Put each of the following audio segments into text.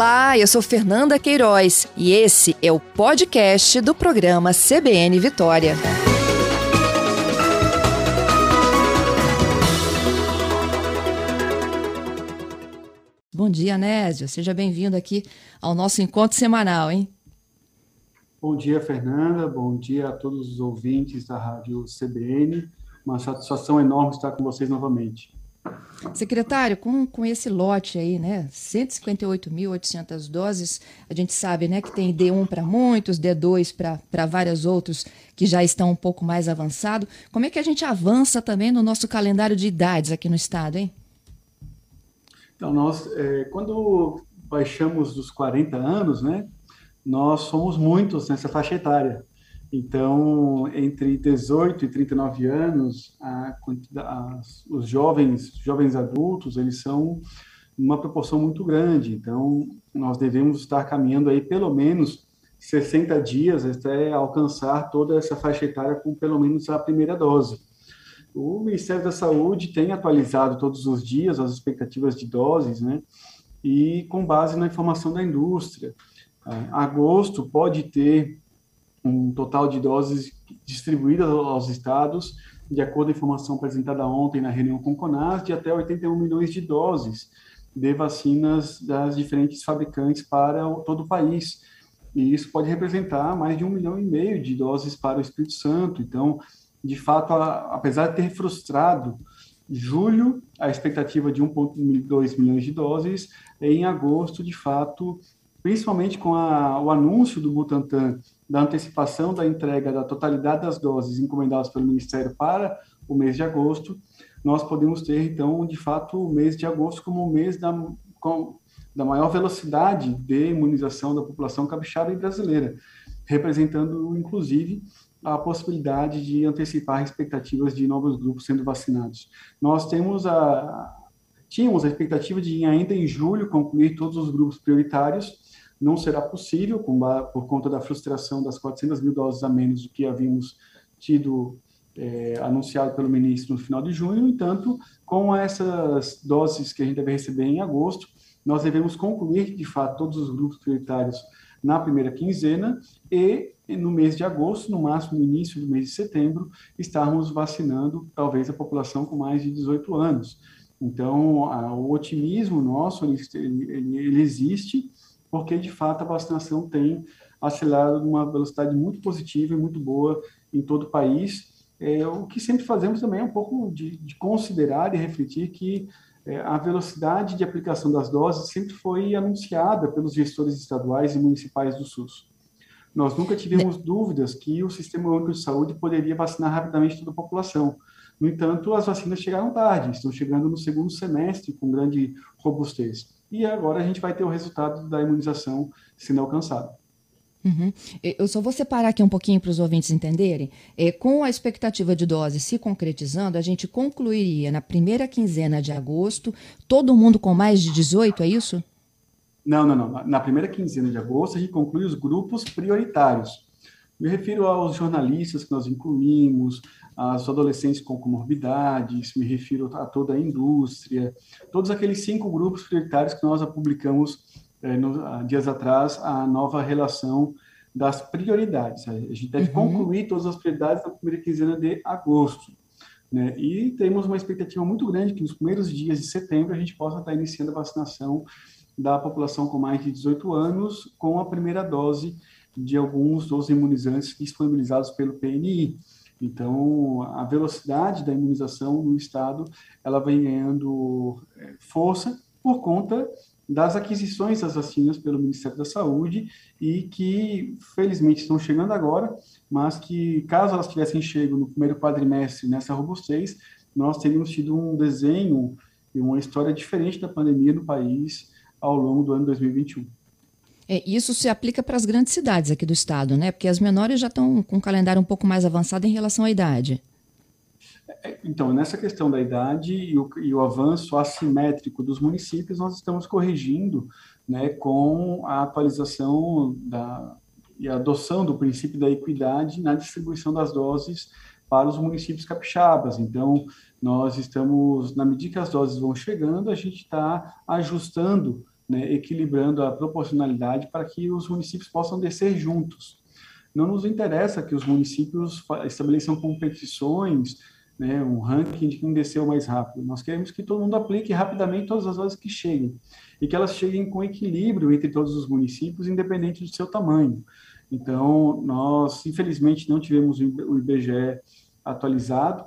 Olá, eu sou Fernanda Queiroz e esse é o podcast do programa CBN Vitória. Bom dia, Nésio. Seja bem-vindo aqui ao nosso encontro semanal, hein? Bom dia, Fernanda. Bom dia a todos os ouvintes da Rádio CBN. Uma satisfação enorme estar com vocês novamente. Secretário, com, com esse lote aí, né, 158.800 doses, a gente sabe, né, que tem D1 para muitos, D2 para vários outros que já estão um pouco mais avançado. Como é que a gente avança também no nosso calendário de idades aqui no estado, hein? Então, nós, é, quando baixamos dos 40 anos, né, nós somos muitos nessa faixa etária. Então, entre 18 e 39 anos, a, a, os jovens, jovens adultos, eles são uma proporção muito grande. Então, nós devemos estar caminhando aí pelo menos 60 dias até alcançar toda essa faixa etária com pelo menos a primeira dose. O Ministério da Saúde tem atualizado todos os dias as expectativas de doses, né? E com base na informação da indústria. Agosto pode ter um total de doses distribuídas aos estados, de acordo com a informação apresentada ontem na reunião com o CONAS, de até 81 milhões de doses de vacinas das diferentes fabricantes para todo o país. E isso pode representar mais de um milhão e meio de doses para o Espírito Santo. Então, de fato, apesar de ter frustrado julho, a expectativa de 1,2 milhões de doses, em agosto, de fato, principalmente com a, o anúncio do Butantan da antecipação da entrega da totalidade das doses encomendadas pelo Ministério para o mês de agosto, nós podemos ter, então, de fato, o mês de agosto como o mês da, com, da maior velocidade de imunização da população capixaba e brasileira, representando, inclusive, a possibilidade de antecipar expectativas de novos grupos sendo vacinados. Nós temos a, tínhamos a expectativa de ainda em julho concluir todos os grupos prioritários, não será possível por conta da frustração das 400 mil doses a menos do que havíamos tido é, anunciado pelo ministro no final de junho. No entanto, com essas doses que a gente deve receber em agosto, nós devemos concluir, de fato, todos os grupos prioritários na primeira quinzena e no mês de agosto, no máximo no início do mês de setembro, estarmos vacinando talvez a população com mais de 18 anos. Então, a, o otimismo nosso, ele, ele, ele existe, porque de fato a vacinação tem acelerado uma velocidade muito positiva e muito boa em todo o país. É, o que sempre fazemos também é um pouco de, de considerar e refletir que é, a velocidade de aplicação das doses sempre foi anunciada pelos gestores estaduais e municipais do SUS. Nós nunca tivemos dúvidas que o Sistema Único de Saúde poderia vacinar rapidamente toda a população. No entanto, as vacinas chegaram tarde, estão chegando no segundo semestre com grande robustez e agora a gente vai ter o resultado da imunização sendo alcançado. Uhum. Eu só vou separar aqui um pouquinho para os ouvintes entenderem. É, com a expectativa de dose se concretizando, a gente concluiria na primeira quinzena de agosto, todo mundo com mais de 18, é isso? Não, não, não. Na primeira quinzena de agosto, a gente conclui os grupos prioritários. Me refiro aos jornalistas que nós incluímos, aos adolescentes com comorbidades, me refiro a toda a indústria, todos aqueles cinco grupos prioritários que nós publicamos eh, no, dias atrás, a nova relação das prioridades. A gente deve uhum. concluir todas as prioridades na primeira quinzena de agosto. Né? E temos uma expectativa muito grande que nos primeiros dias de setembro a gente possa estar iniciando a vacinação da população com mais de 18 anos com a primeira dose de alguns dos imunizantes disponibilizados pelo PNI. Então, a velocidade da imunização no estado, ela vem ganhando é, força por conta das aquisições das vacinas pelo Ministério da Saúde e que, felizmente, estão chegando agora, mas que, caso elas tivessem chego no primeiro quadrimestre nessa robustez, nós teríamos tido um desenho e uma história diferente da pandemia no país ao longo do ano 2021. É, isso se aplica para as grandes cidades aqui do estado, né? Porque as menores já estão com um calendário um pouco mais avançado em relação à idade. É, então, nessa questão da idade e o, e o, avanço assimétrico dos municípios, nós estamos corrigindo né, com a atualização da, e a adoção do princípio da equidade na distribuição das doses para os municípios capixabas. Então, nós estamos, na medida que as doses vão chegando, a gente está ajustando né, equilibrando a proporcionalidade para que os municípios possam descer juntos. Não nos interessa que os municípios estabeleçam competições, né, um ranking de quem desceu mais rápido. Nós queremos que todo mundo aplique rapidamente todas as horas que cheguem e que elas cheguem com equilíbrio entre todos os municípios, independente do seu tamanho. Então, nós, infelizmente, não tivemos o IBGE atualizado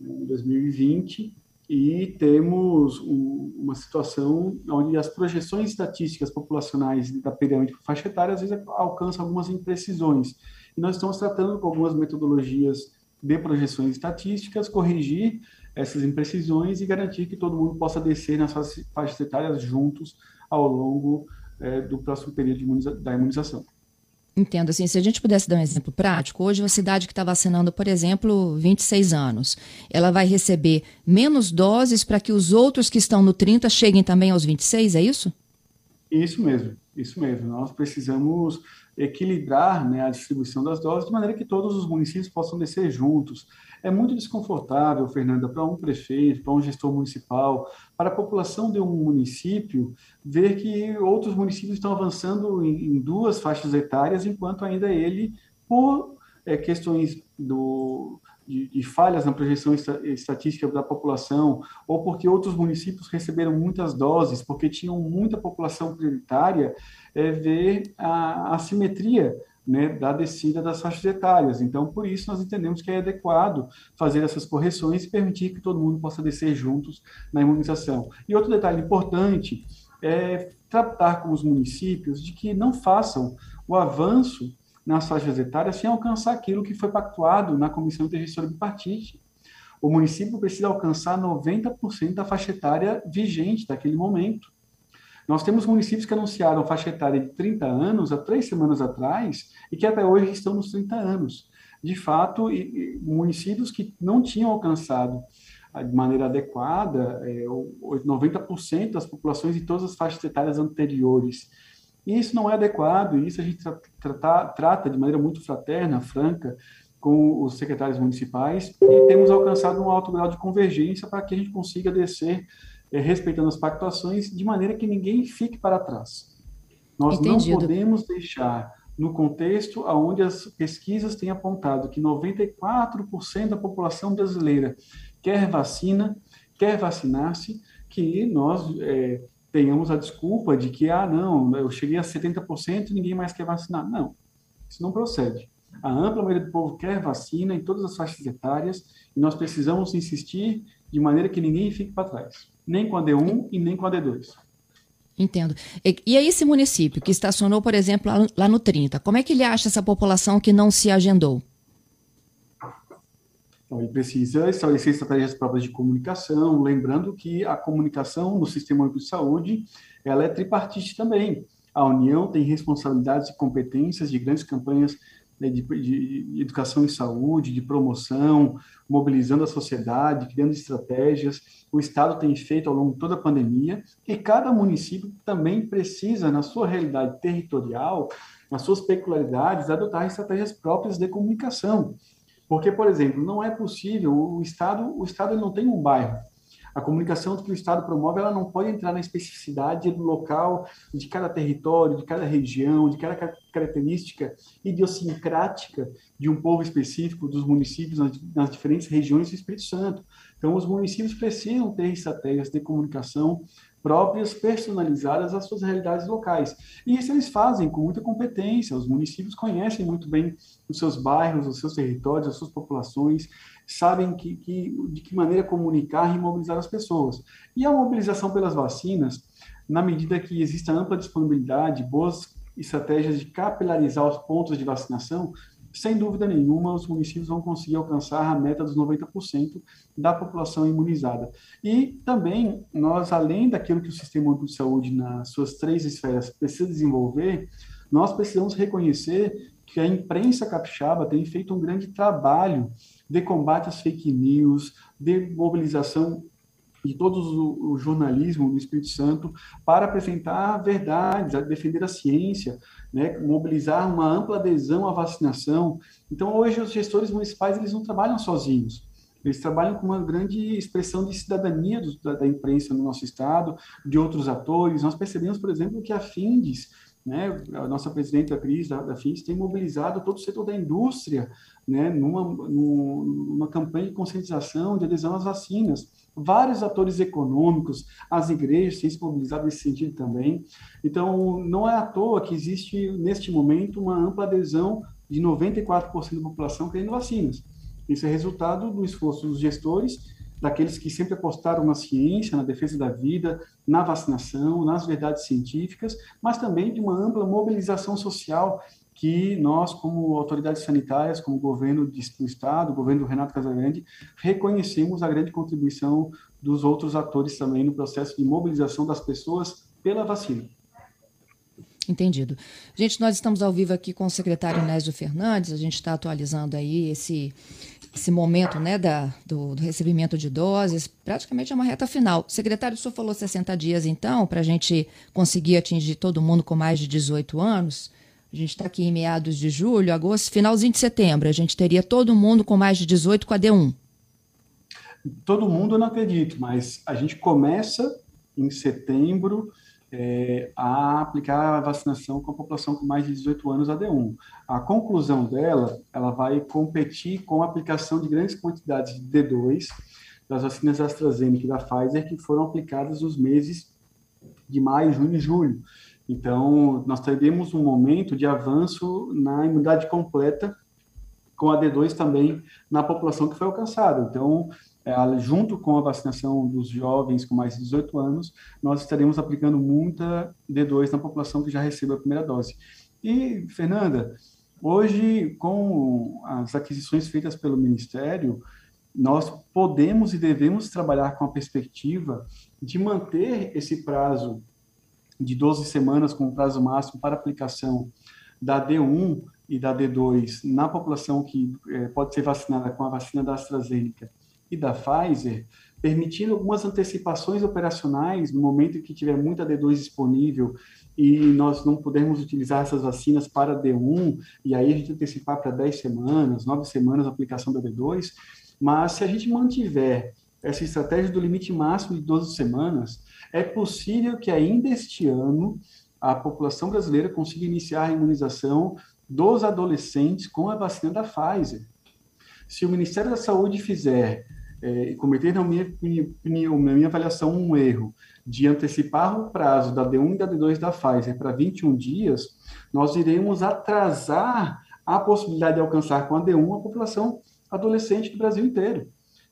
né, em 2020, e temos um, uma situação onde as projeções estatísticas populacionais da pirâmide faixa etária às vezes alcançam algumas imprecisões. E nós estamos tratando com algumas metodologias de projeções estatísticas, corrigir essas imprecisões e garantir que todo mundo possa descer nas faixas etárias juntos ao longo é, do próximo período imuniza da imunização. Entendo, assim, se a gente pudesse dar um exemplo prático, hoje uma cidade que está vacinando, por exemplo, 26 anos, ela vai receber menos doses para que os outros que estão no 30 cheguem também aos 26, é isso? Isso mesmo, isso mesmo. Nós precisamos equilibrar né, a distribuição das doses de maneira que todos os municípios possam descer juntos. É muito desconfortável, Fernanda, para um prefeito, para um gestor municipal, para a população de um município, ver que outros municípios estão avançando em, em duas faixas etárias, enquanto ainda ele, por é, questões do, de, falhas na projeção estatística da população, ou porque outros municípios receberam muitas doses, porque tinham muita população prioritária, é, ver a assimetria né, da descida das faixas etárias. Então, por isso, nós entendemos que é adequado fazer essas correções e permitir que todo mundo possa descer juntos na imunização. E outro detalhe importante é tratar com os municípios de que não façam o avanço nas faixas etárias sem alcançar aquilo que foi pactuado na Comissão Intergestora Bipartite. O município precisa alcançar 90% da faixa etária vigente daquele momento. Nós temos municípios que anunciaram faixa etária de 30 anos há três semanas atrás e que até hoje estão nos 30 anos. De fato, municípios que não tinham alcançado ah, de maneira adequada é, 90% das populações de todas as faixas etárias anteriores. E isso não é adequado, e isso a gente tra tra trata de maneira muito fraterna, franca, com os secretários municipais, e temos alcançado um alto grau de convergência para que a gente consiga descer é, respeitando as pactuações, de maneira que ninguém fique para trás. Nós Entendido. não podemos deixar no contexto onde as pesquisas têm apontado que 94% da população brasileira quer vacina, quer vacinar-se, que nós é, tenhamos a desculpa de que, ah, não, eu cheguei a 70% e ninguém mais quer vacinar. Não, isso não procede. A ampla maioria do povo quer vacina em todas as faixas etárias e nós precisamos insistir de maneira que ninguém fique para trás, nem com a D1 e nem com a D2. Entendo. E, e aí esse município que estacionou, por exemplo, lá, lá no 30, como é que ele acha essa população que não se agendou? Então, ele precisa estabelecer estratégias próprias de comunicação, lembrando que a comunicação no Sistema Único de Saúde, ela é tripartite também. A União tem responsabilidades e competências de grandes campanhas né, de, de, educação em saúde, de promoção, mobilizando a sociedade, criando estratégias. O Estado tem feito ao longo de toda a pandemia e cada município também precisa, na sua realidade territorial, nas suas peculiaridades, adotar estratégias próprias de comunicação. Porque, por exemplo, não é possível, o Estado, o Estado não tem um bairro, a comunicação que o Estado promove, ela não pode entrar na especificidade do local, de cada território, de cada região, de cada característica idiosincrática de um povo específico, dos municípios nas diferentes regiões do Espírito Santo. Então, os municípios precisam ter estratégias de comunicação próprias, personalizadas às suas realidades locais. E isso eles fazem com muita competência. Os municípios conhecem muito bem os seus bairros, os seus territórios, as suas populações, sabem que, que, de que maneira comunicar e mobilizar as pessoas. E a mobilização pelas vacinas, na medida que exista ampla disponibilidade, boas estratégias de capilarizar os pontos de vacinação, sem dúvida nenhuma, os municípios vão conseguir alcançar a meta dos 90% da população imunizada. E também, nós, além daquilo que o Sistema Único de Saúde, nas suas três esferas, precisa desenvolver, nós precisamos reconhecer que a imprensa capixaba tem feito um grande trabalho de combate às fake news, de mobilização de todo o, jornalismo no Espírito Santo para apresentar verdades, defender a ciência, né, mobilizar uma ampla adesão à vacinação. Então, hoje, os gestores municipais eles não trabalham sozinhos. eles trabalham com uma grande expressão de cidadania do, da, da, imprensa no nosso estado, de outros atores. Nós percebemos, por exemplo, que a Findes, né, a nossa presidenta Cris da, da Findes, tem mobilizado todo o setor da indústria né, numa, numa campanha de conscientização, de adesão às vacinas. Vários atores econômicos, as igrejas têm se mobilizado nesse sentido também. Então, não é à toa que existe, neste momento, uma ampla adesão de 94% da população querendo vacinas. Isso é resultado do esforço dos gestores, daqueles que sempre apostaram na ciência, na defesa da vida, na vacinação, nas verdades científicas, mas também de uma ampla mobilização social que nós, como autoridades sanitárias, como governo do Estado, governo do Renato Casagrande, reconhecemos a grande contribuição dos outros atores também no processo de mobilização das pessoas pela vacina. Entendido. Gente, nós estamos ao vivo aqui com o secretário Nésio Fernandes, a gente está atualizando aí esse, esse momento né, da, do, do, recebimento de doses, praticamente é uma reta final. Secretário, o senhor falou 60 dias, então, para a gente conseguir atingir todo mundo com mais de 18 anos. A gente está aqui em meados de julho, agosto, finalzinho de setembro. A gente teria todo mundo com mais de 18 com a D1. Todo mundo eu não acredito, mas a gente começa em setembro é, a aplicar a vacinação com a população com mais de 18 anos AD1. A conclusão dela, ela vai competir com a aplicação de grandes quantidades de D2 das vacinas AstraZeneca e da Pfizer que foram aplicadas nos meses de maio, junho e julho. Então, nós teremos um momento de avanço na imunidade completa com a D2 também na população que foi alcançada. Então, é, junto com a vacinação dos jovens com mais de 18 anos, nós estaremos aplicando muita D2 na população que já recebeu a primeira dose. E, Fernanda, hoje, com as aquisições feitas pelo Ministério, nós podemos e devemos trabalhar com a perspectiva de manter esse prazo de 12 semanas como prazo máximo para aplicação da D1 e da D2 na população que é, pode ser vacinada com a vacina da AstraZeneca e da Pfizer, permitindo algumas antecipações operacionais no momento em que tiver muita D2 disponível e nós não pudermos utilizar essas vacinas para D1, e aí a gente antecipar para 10 semanas, 9 semanas a aplicação da D2, mas se a gente mantiver essa estratégia do limite máximo de 12 semanas, é possível que ainda este ano a população brasileira consiga iniciar a imunização dos adolescentes com a vacina da Pfizer. Se o Ministério da Saúde fizer é, cometer na minha, minha, minha avaliação um erro de antecipar o prazo da D1 e da D2 da Pfizer para 21 dias, nós iremos atrasar a possibilidade de alcançar com a D1 a população adolescente do Brasil inteiro.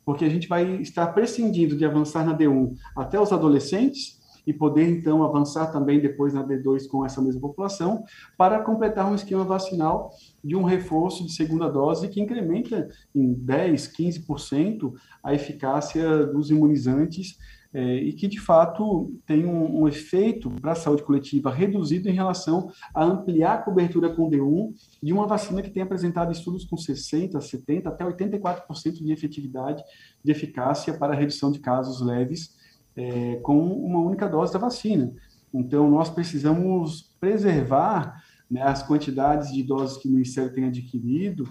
Porque a gente vai estar prescindindo de avançar na D1 até os adolescentes e poder então avançar também depois na D2 com essa mesma população, para completar um esquema vacinal de um reforço de segunda dose que incrementa em 10, 15% a eficácia dos imunizantes é, e que de fato tem um, um efeito para a saúde coletiva reduzido em relação a ampliar a cobertura com D1 de uma vacina que tem apresentado estudos com 60, 70 até 84% de efetividade de eficácia para a redução de casos leves é, com uma única dose da vacina. Então, nós precisamos preservar né, as quantidades de doses que o Ministério tem adquirido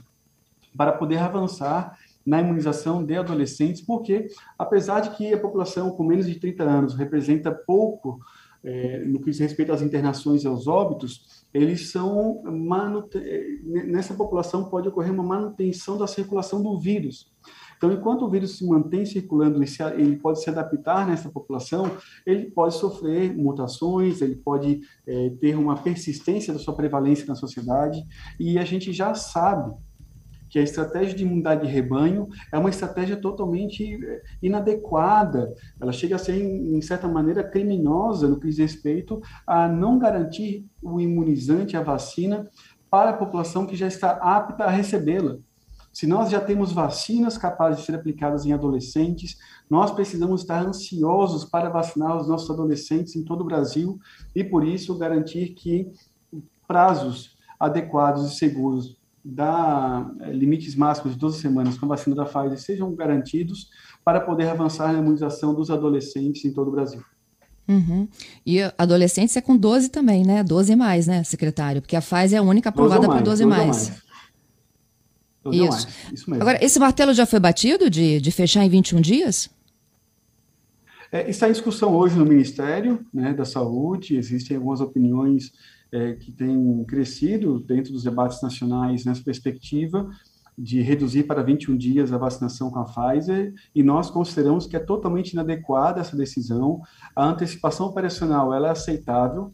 para poder avançar na imunização de adolescentes, porque, apesar de que a população com menos de 30 anos representa pouco é, no que diz respeito às internações e aos óbitos, eles são nessa população pode ocorrer uma manutenção da circulação do vírus. Então, enquanto o vírus se mantém circulando ele pode se adaptar nessa população, ele pode sofrer mutações, ele pode é, ter uma persistência da sua prevalência na sociedade, e a gente já sabe que a estratégia de imunidade de rebanho é uma estratégia totalmente é, inadequada. Ela chega a ser, em certa maneira, criminosa no que diz respeito a não garantir o imunizante, a vacina, para a população que já está apta a recebê-la. Se nós já temos vacinas capazes de ser aplicadas em adolescentes, nós precisamos estar ansiosos para vacinar os nossos adolescentes em todo o Brasil e, por isso, garantir que prazos adequados e seguros da eh, limites máximos de 12 semanas com a vacina da Pfizer sejam garantidos para poder avançar na imunização dos adolescentes em todo o Brasil. Uhum. E adolescentes é com 12 também, né? 12 mais, né, secretário? Porque a Pfizer é a única aprovada para 12 mais. 12 mais. isso. Mais. isso mesmo. Agora, esse martelo já foi batido de, de fechar em 21 dias? É, está em discussão hoje no Ministério né, da Saúde, existem algumas opiniões é, que têm crescido dentro dos debates nacionais nessa perspectiva de reduzir para 21 dias a vacinação com a Pfizer, e nós consideramos que é totalmente inadequada essa decisão. A antecipação operacional ela é aceitável,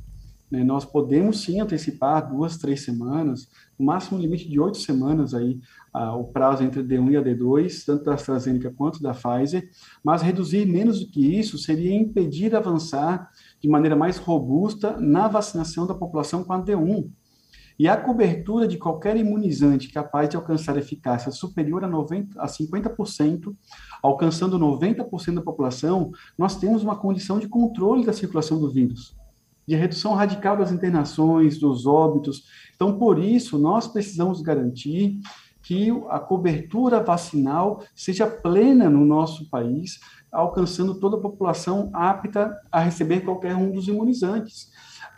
né? nós podemos sim antecipar duas, três semanas, no máximo limite de oito semanas aí, o prazo entre D1 e a D2, tanto da AstraZeneca quanto da Pfizer, mas reduzir menos do que isso seria impedir avançar de maneira mais robusta na vacinação da população com a D1. E a cobertura de qualquer imunizante capaz de alcançar eficácia superior a, 90, a 50%, alcançando 90% da população, nós temos uma condição de controle da circulação do vírus de redução radical das internações, dos óbitos. Então, por isso, nós precisamos garantir que a cobertura vacinal seja plena no nosso país, alcançando toda a população apta a receber qualquer um dos imunizantes.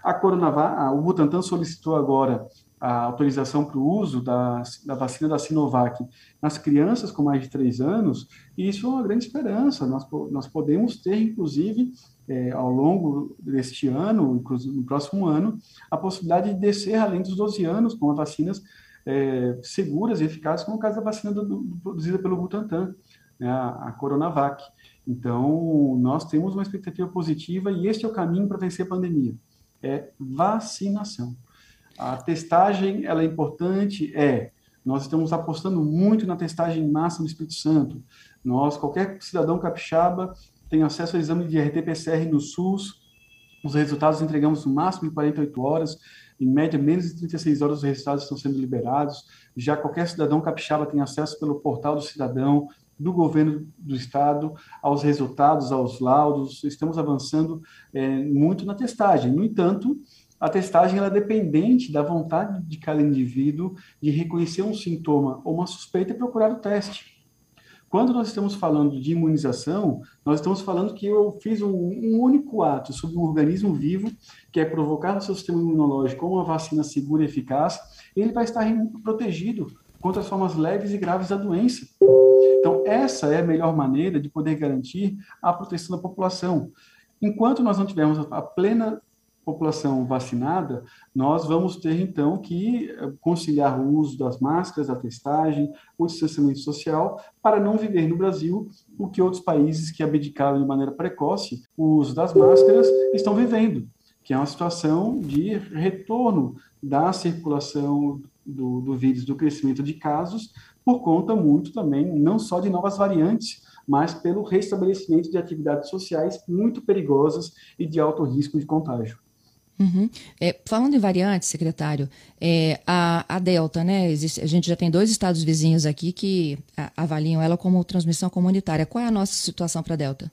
A Coronavac, o Butantan solicitou agora a autorização para o uso da, da vacina da Sinovac nas crianças com mais de três anos, e isso é uma grande esperança. Nós, nós podemos ter, inclusive, é, ao longo deste ano, inclusive no próximo ano, a possibilidade de descer além dos 12 anos com vacinas é, seguras e eficazes, como o caso da vacina do, do, produzida pelo Butantan, né, a, a Coronavac. Então, nós temos uma expectativa positiva e este é o caminho para vencer a pandemia, é vacinação. A testagem, ela é importante? É. Nós estamos apostando muito na testagem em massa no Espírito Santo. Nós, qualquer cidadão capixaba, tem acesso ao exame de RT-PCR no SUS. Os resultados entregamos no máximo em 48 horas. Em média, menos de 36 horas os resultados estão sendo liberados. Já qualquer cidadão capixaba tem acesso pelo portal do cidadão, do governo do estado, aos resultados, aos laudos. Estamos avançando é, muito na testagem. No entanto, a testagem é dependente da vontade de cada indivíduo de reconhecer um sintoma ou uma suspeita e procurar o teste. Quando nós estamos falando de imunização, nós estamos falando que eu fiz um, um único ato sobre um organismo vivo, que é provocar no seu sistema imunológico uma vacina segura e eficaz, e ele vai estar protegido contra as formas leves e graves da doença. Então, essa é a melhor maneira de poder garantir a proteção da população. Enquanto nós não tivermos a plena população vacinada, nós vamos ter então que eh, conciliar o uso das máscaras, a testagem, o distanciamento social, para não viver no Brasil o que outros países que abdicaram de maneira precoce o uso das máscaras estão vivendo, que é uma situação de retorno da circulação do, do vírus, do crescimento de casos, por conta muito também, não só de novas variantes, mas pelo restabelecimento de atividades sociais muito perigosas e de alto risco de contágio. Uhum. É, falando em variantes, secretário, é, a, a, Delta, né? Existe, a gente já tem dois estados vizinhos aqui que avaliam ela como transmissão comunitária. Qual é a nossa situação para a Delta?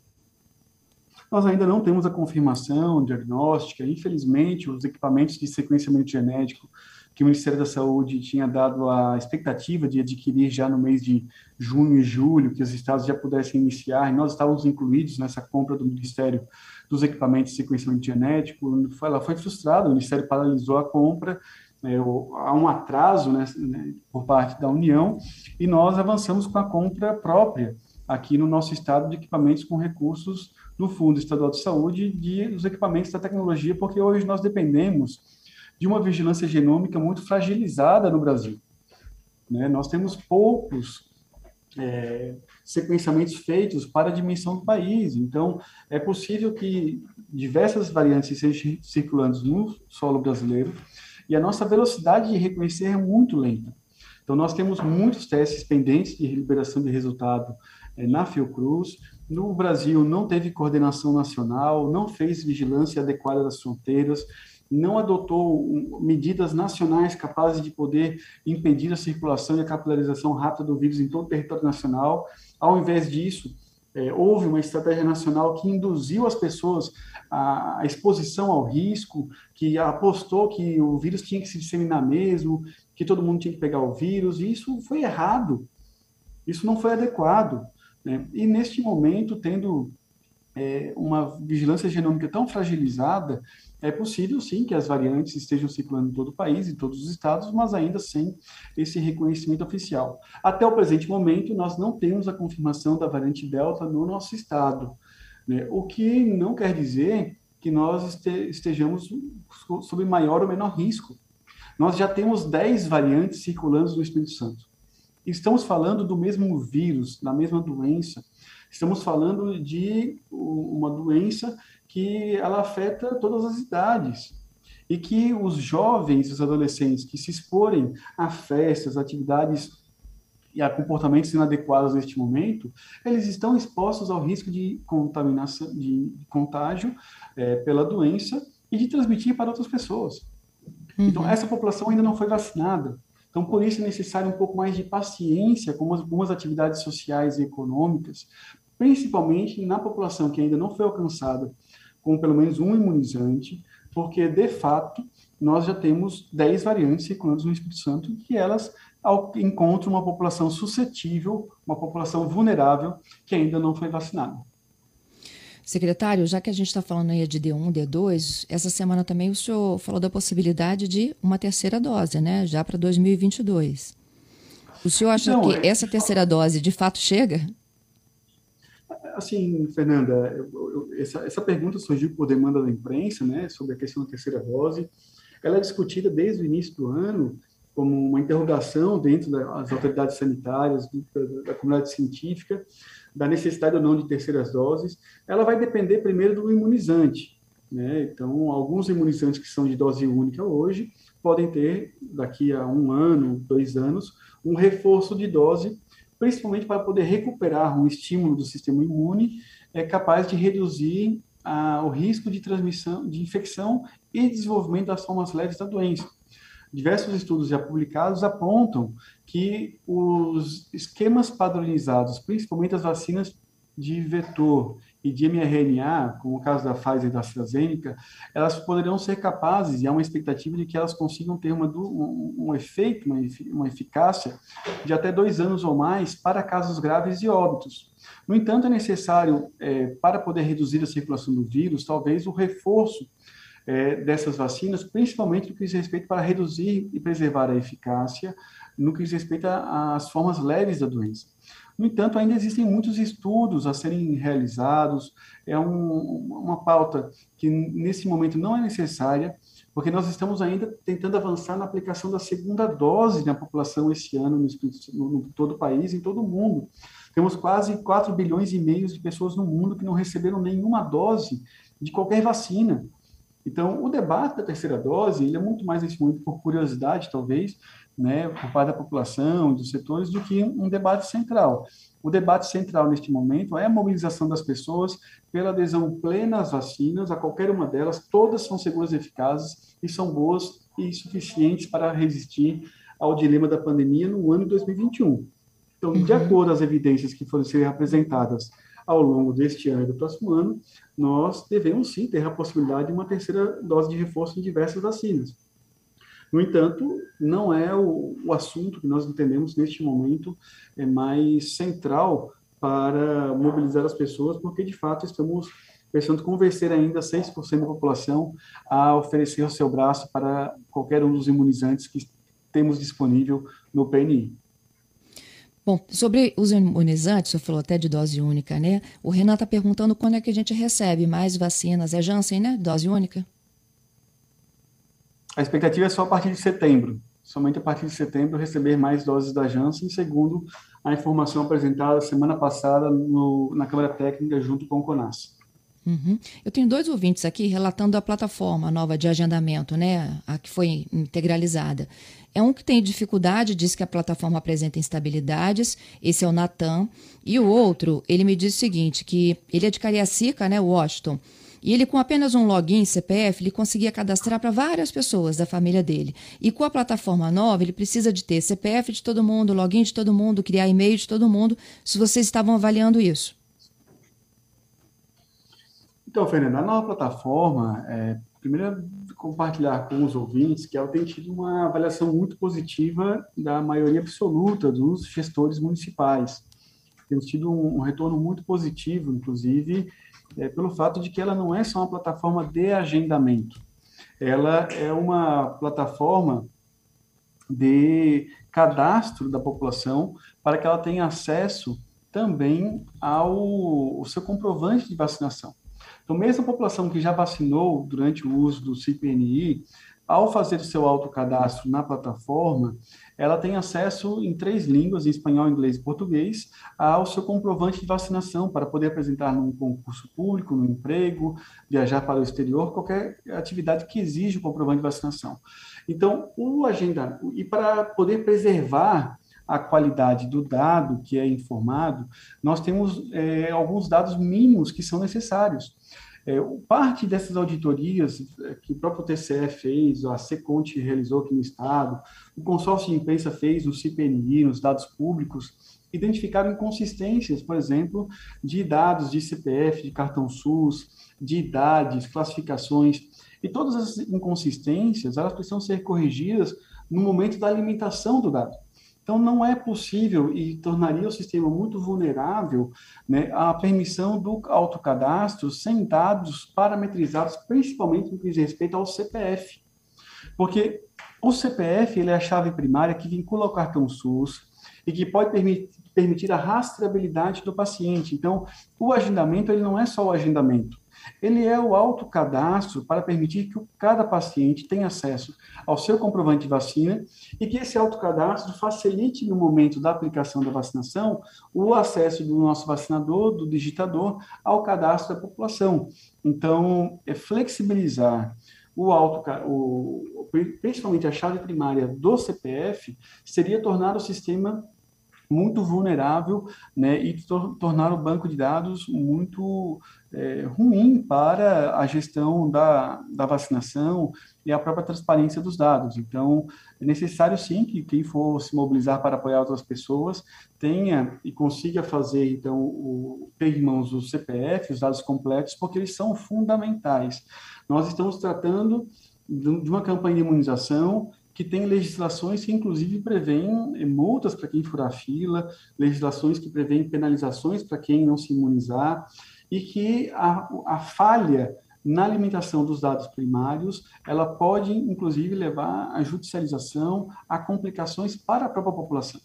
Nós ainda não temos a confirmação diagnóstica. Infelizmente, os equipamentos de sequenciamento genético que o Ministério da Saúde tinha dado a expectativa de adquirir já no mês de junho e julho, que os estados já pudessem iniciar, e nós estávamos incluídos nessa compra do Ministério dos equipamentos de sequenciamento genético, ela foi frustrada, o Ministério paralisou a compra, é, há um atraso né, né, por parte da União, e nós avançamos com a compra própria aqui no nosso estado de equipamentos com recursos do Fundo Estadual de Saúde de, dos equipamentos da tecnologia, porque hoje nós dependemos de uma vigilância genômica muito fragilizada no Brasil. Né? Nós temos poucos é, sequenciamentos feitos para a dimensão do país. Então, é possível que diversas variantes estejam circulando no solo brasileiro e a nossa velocidade de reconhecer é muito lenta. Então, nós temos muitos testes pendentes de liberação de resultado é, na Fiocruz. No Brasil, não teve coordenação nacional, não fez vigilância adequada das fronteiras não adotou medidas nacionais capazes de poder impedir a circulação e a capilarização rápida do vírus em todo o território nacional. Ao invés disso, é, houve uma estratégia nacional que induziu as pessoas à, exposição ao risco, que apostou que o vírus tinha que se disseminar mesmo, que todo mundo tinha que pegar o vírus, e isso foi errado. Isso não foi adequado. Né? E neste momento, tendo é, uma vigilância genômica tão fragilizada, é possível sim que as variantes estejam circulando em todo o país, em todos os estados, mas ainda sem esse reconhecimento oficial. Até o presente momento, nós não temos a confirmação da variante Delta no nosso estado, né? o que não quer dizer que nós estejamos sob maior ou menor risco. Nós já temos 10 variantes circulando no Espírito Santo. Estamos falando do mesmo vírus, da mesma doença, Estamos falando de uma doença que ela afeta todas as idades e que os jovens, os adolescentes que se exporem a festas, atividades e a comportamentos inadequados neste momento, eles estão expostos ao risco de contaminação, de contágio é, pela doença e de transmitir para outras pessoas. Uhum. Então, essa população ainda não foi vacinada. Então, por isso é necessário um pouco mais de paciência com algumas atividades sociais e econômicas, principalmente na população que ainda não foi alcançada com pelo menos um imunizante, porque, de fato, nós já temos 10 variantes circulando no Espírito Santo que elas encontram uma população suscetível, uma população vulnerável que ainda não foi vacinada. Secretário, já que a gente está falando aí de D1, D2, essa semana também o senhor falou da possibilidade de uma terceira dose, né? Já para 2022. O senhor acha então, que é... essa terceira dose de fato chega? assim, Fernanda, eu, essa, essa pergunta surgiu por demanda da imprensa, né, sobre a questão da terceira dose. Ela é discutida desde o início do ano como uma interrogação dentro das autoridades sanitárias, da, da comunidade científica, da necessidade ou não de terceiras doses. Ela vai depender primeiro do imunizante. Né? Então, alguns imunizantes que são de dose única hoje podem ter, daqui a um ano, dois anos, um reforço de dose principalmente para poder recuperar um estímulo do sistema imune é capaz de reduzir o risco de transmissão, de infecção e desenvolvimento das formas leves da doença. Diversos estudos já publicados apontam que os esquemas padronizados, principalmente as vacinas de vetor e de mRNA, como o caso da Pfizer e da AstraZeneca, elas poderiam ser capazes, e há uma expectativa de que elas consigam ter uma, um, um efeito, uma, uma eficácia de até dois anos ou mais para casos graves e óbitos. No entanto, é necessário, é, para poder reduzir a circulação do vírus, talvez o reforço é, dessas vacinas, principalmente no que diz respeito para reduzir e preservar a eficácia, no que diz respeito às formas leves da doença. No entanto, ainda existem muitos estudos a serem realizados, é um, uma pauta que nesse momento não é necessária, porque nós estamos ainda tentando avançar na aplicação da segunda dose na população esse ano no, no, no todo o país, em todo o mundo. Temos quase 4 bilhões e meio de pessoas no mundo que não receberam nenhuma dose de qualquer vacina. Então, o debate da terceira dose, ele é muito mais nesse momento por curiosidade, talvez, né, por parte da população, dos setores, do que um debate central. O debate central neste momento é a mobilização das pessoas pela adesão plena às vacinas, a qualquer uma delas, todas são seguras e eficazes e são boas e suficientes para resistir ao dilema da pandemia no ano de 2021. Então, uhum. de acordo com as evidências que foram ser apresentadas ao longo deste ano e do próximo ano, nós devemos sim ter a possibilidade de uma terceira dose de reforço em diversas vacinas. No entanto, não é o, o assunto que nós entendemos neste momento é mais central para mobilizar as pessoas, porque de fato estamos pensando convencer ainda 6% da população a oferecer o seu braço para qualquer um dos imunizantes que temos disponível no PNI. Bom, sobre os imunizantes, você falou até de dose única, né? O Renan está perguntando quando é que a gente recebe mais vacinas. É Janssen, né? Dose única? A expectativa é só a partir de setembro. Somente a partir de setembro receber mais doses da Janssen, segundo a informação apresentada semana passada no, na Câmara Técnica junto com o CONAS. Uhum. Eu tenho dois ouvintes aqui relatando a plataforma nova de agendamento, né, a que foi integralizada. É um que tem dificuldade, diz que a plataforma apresenta instabilidades, esse é o Natan. E o outro, ele me diz o seguinte, que ele é de Cariacica, né, Washington, e ele, com apenas um login CPF, ele conseguia cadastrar para várias pessoas da família dele. E com a plataforma nova, ele precisa de ter CPF de todo mundo, login de todo mundo, criar e-mail de todo mundo. Se vocês estavam avaliando isso. Então, Fernanda, a nova plataforma, é, primeiro compartilhar com os ouvintes que ela tem tido uma avaliação muito positiva da maioria absoluta dos gestores municipais. Temos tido um, um retorno muito positivo, inclusive é, pelo fato de que ela não é só uma plataforma de agendamento, ela é uma plataforma de cadastro da população para que ela tenha acesso também ao, ao seu comprovante de vacinação. Então, mesmo a população que já vacinou durante o uso do CPNI, ao fazer o seu autocadastro na plataforma, ela tem acesso em três línguas, em espanhol, inglês e português, ao seu comprovante de vacinação para poder apresentar num concurso público, no emprego, viajar para o exterior, qualquer atividade que exige o comprovante de vacinação. Então, o agenda e para poder preservar a qualidade do dado que é informado, nós temos é, alguns dados mínimos que são necessários. É, parte dessas auditorias é, que o próprio TCE fez, a Seconte realizou aqui no Estado, o consórcio de imprensa fez no CPNI, nos dados públicos, identificaram inconsistências, por exemplo, de dados de CPF, de cartão SUS, de idades, classificações, e todas essas inconsistências, elas precisam ser corrigidas no momento da alimentação do dado. Então, não é possível e tornaria o sistema muito vulnerável né, a permissão do autocadastro sem dados parametrizados, principalmente no que diz respeito ao CPF. Porque o CPF ele é a chave primária que vincula ao cartão SUS e que pode permitir a rastreabilidade do paciente. Então, o agendamento ele não é só o agendamento. Ele é o autocadastro para permitir que cada paciente tenha acesso ao seu comprovante de vacina e que esse autocadastro facilite no momento da aplicação da vacinação o acesso do nosso vacinador, do digitador, ao cadastro da população. Então, é flexibilizar o auto, o, principalmente a chave primária do CPF, seria tornar o sistema muito vulnerável né, e tor tornar o banco de dados muito é, ruim para a gestão da, da vacinação e a própria transparência dos dados. Então, é necessário sim que quem for se mobilizar para apoiar outras pessoas tenha e consiga fazer, então, o, ter em mãos o CPF, os dados completos, porque eles são fundamentais. Nós estamos tratando de uma campanha de imunização que tem legislações que, inclusive, prevêem eh, multas para quem furar fila, legislações que prevêem penalizações para quem não se imunizar, e que a, a falha na alimentação dos dados primários, ela pode, inclusive, levar à judicialização, a complicações para a própria população.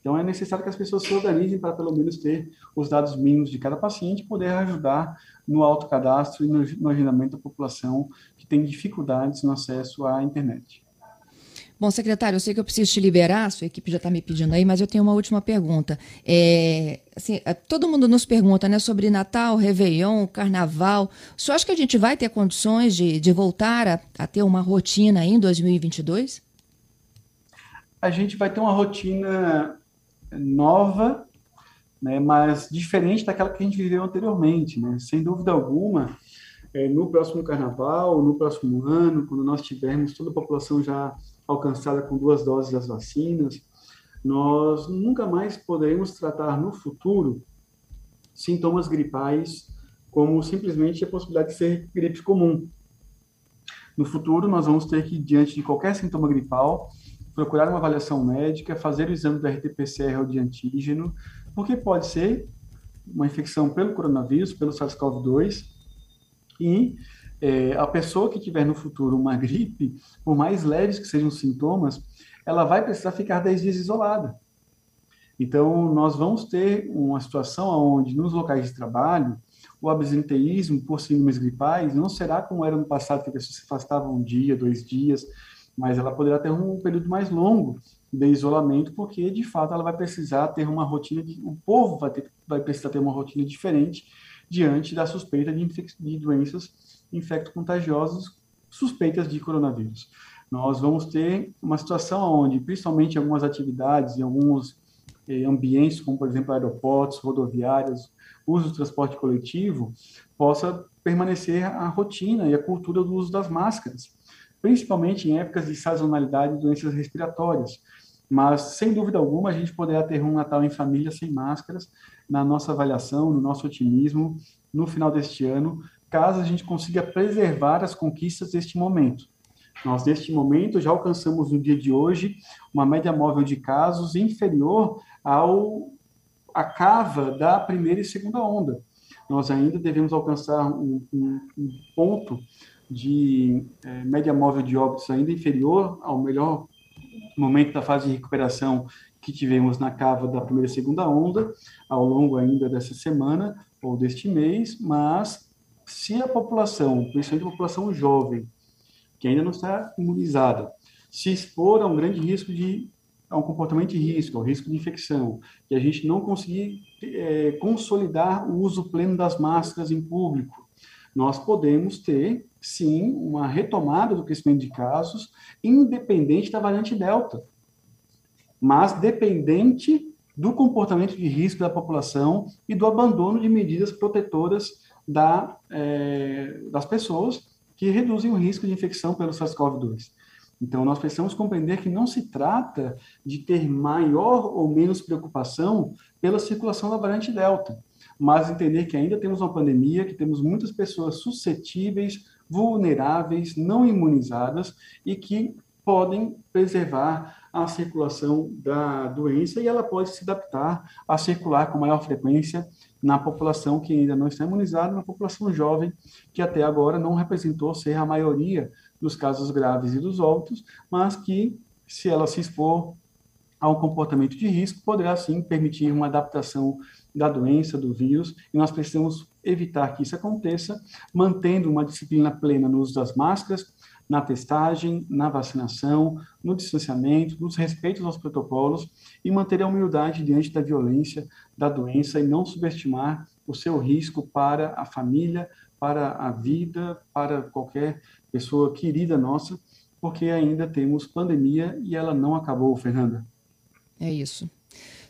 Então, é necessário que as pessoas se organizem para, pelo menos, ter os dados mínimos de cada paciente poder ajudar no autocadastro e no, no agendamento da população que tem dificuldades no acesso à internet. Bom, secretário, eu sei que eu preciso te liberar, sua equipe já está me pedindo aí, mas eu tenho uma última pergunta. É, assim, é, todo mundo nos pergunta né, sobre Natal, Réveillon, Carnaval. O senhor acha que a gente vai ter condições de, de voltar a, a ter uma rotina em 2022? A gente vai ter uma rotina nova, né, mas diferente daquela que a gente viveu anteriormente. Né? Sem dúvida alguma, é, no próximo carnaval, no próximo ano, quando nós tivermos toda a população já alcançada com duas doses das vacinas, nós nunca mais poderemos tratar no futuro sintomas gripais como simplesmente a possibilidade de ser gripe comum. No futuro, nós vamos ter que, diante de qualquer sintoma gripal, procurar uma avaliação médica, fazer o exame do RT-PCR ou de antígeno, porque pode ser uma infecção pelo coronavírus, pelo SARS-CoV-2, e é, a pessoa que tiver no futuro uma gripe, por mais leves que sejam os sintomas, ela vai precisar ficar 10 dias isolada. Então, nós vamos ter uma situação onde, nos locais de trabalho, o absenteísmo por síndromes gripais não será como era no passado, que a pessoa se afastava um dia, dois dias, mas ela poderá ter um período mais longo de isolamento, porque, de fato, ela vai precisar ter uma rotina, de, o povo vai, ter, vai precisar ter uma rotina diferente diante da suspeita de, de doenças infecto-contagiosas suspeitas de coronavírus. Nós vamos ter uma situação onde, principalmente em algumas atividades, em alguns eh, ambientes, como por exemplo aeroportos, rodoviárias, uso do transporte coletivo, possa permanecer a rotina e a cultura do uso das máscaras, principalmente em épocas de sazonalidade de doenças respiratórias. Mas, sem dúvida alguma, a gente poderá ter um Natal em família sem máscaras, na nossa avaliação, no nosso otimismo, no final deste ano, caso a gente consiga preservar as conquistas deste momento. Nós, neste momento, já alcançamos no dia de hoje uma média móvel de casos inferior ao a cava da primeira e segunda onda. nós ainda devemos alcançar um, um, um ponto de é, média móvel de óbitos ainda inferior ao melhor momento da fase de recuperação que tivemos na cava da primeira e segunda onda, ao longo ainda dessa semana ou deste mês, mas se a população, principalmente a população jovem, que ainda não está imunizada, se expor a um grande risco de a um comportamento de risco, ao risco de infecção, e a gente não conseguir é, consolidar o uso pleno das máscaras em público, nós podemos ter, sim, uma retomada do crescimento de casos, independente da variante Delta, mas dependente do comportamento de risco da população e do abandono de medidas protetoras da, é, das pessoas que reduzem o risco de infecção pelo SARS-CoV-2. Então, nós precisamos compreender que não se trata de ter maior ou menos preocupação pela circulação da variante Delta, mas entender que ainda temos uma pandemia, que temos muitas pessoas suscetíveis, vulneráveis, não imunizadas e que podem preservar a circulação da doença e ela pode se adaptar a circular com maior frequência na população que ainda não está imunizada, na população jovem, que até agora não representou ser a maioria dos casos graves e dos óbitos, mas que, se ela se expor a um comportamento de risco, poderá sim permitir uma adaptação da doença, do vírus, e nós precisamos evitar que isso aconteça, mantendo uma disciplina plena no uso das máscaras, na testagem, na vacinação, no distanciamento, nos respeitos aos protocolos e manter a humildade diante da violência da doença e não subestimar o seu risco para a família, para a vida, para qualquer pessoa querida nossa, porque ainda temos pandemia e ela não acabou, Fernanda. É isso.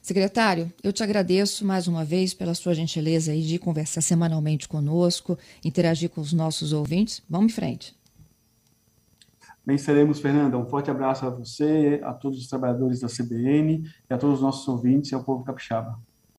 Secretário, eu te agradeço mais uma vez pela sua gentileza de conversar semanalmente conosco, interagir com os nossos ouvintes. Vamos em frente. Bem, seremos, Fernanda. Um forte abraço a você, a todos os trabalhadores da CBN e a todos os nossos ouvintes e ao povo capixaba.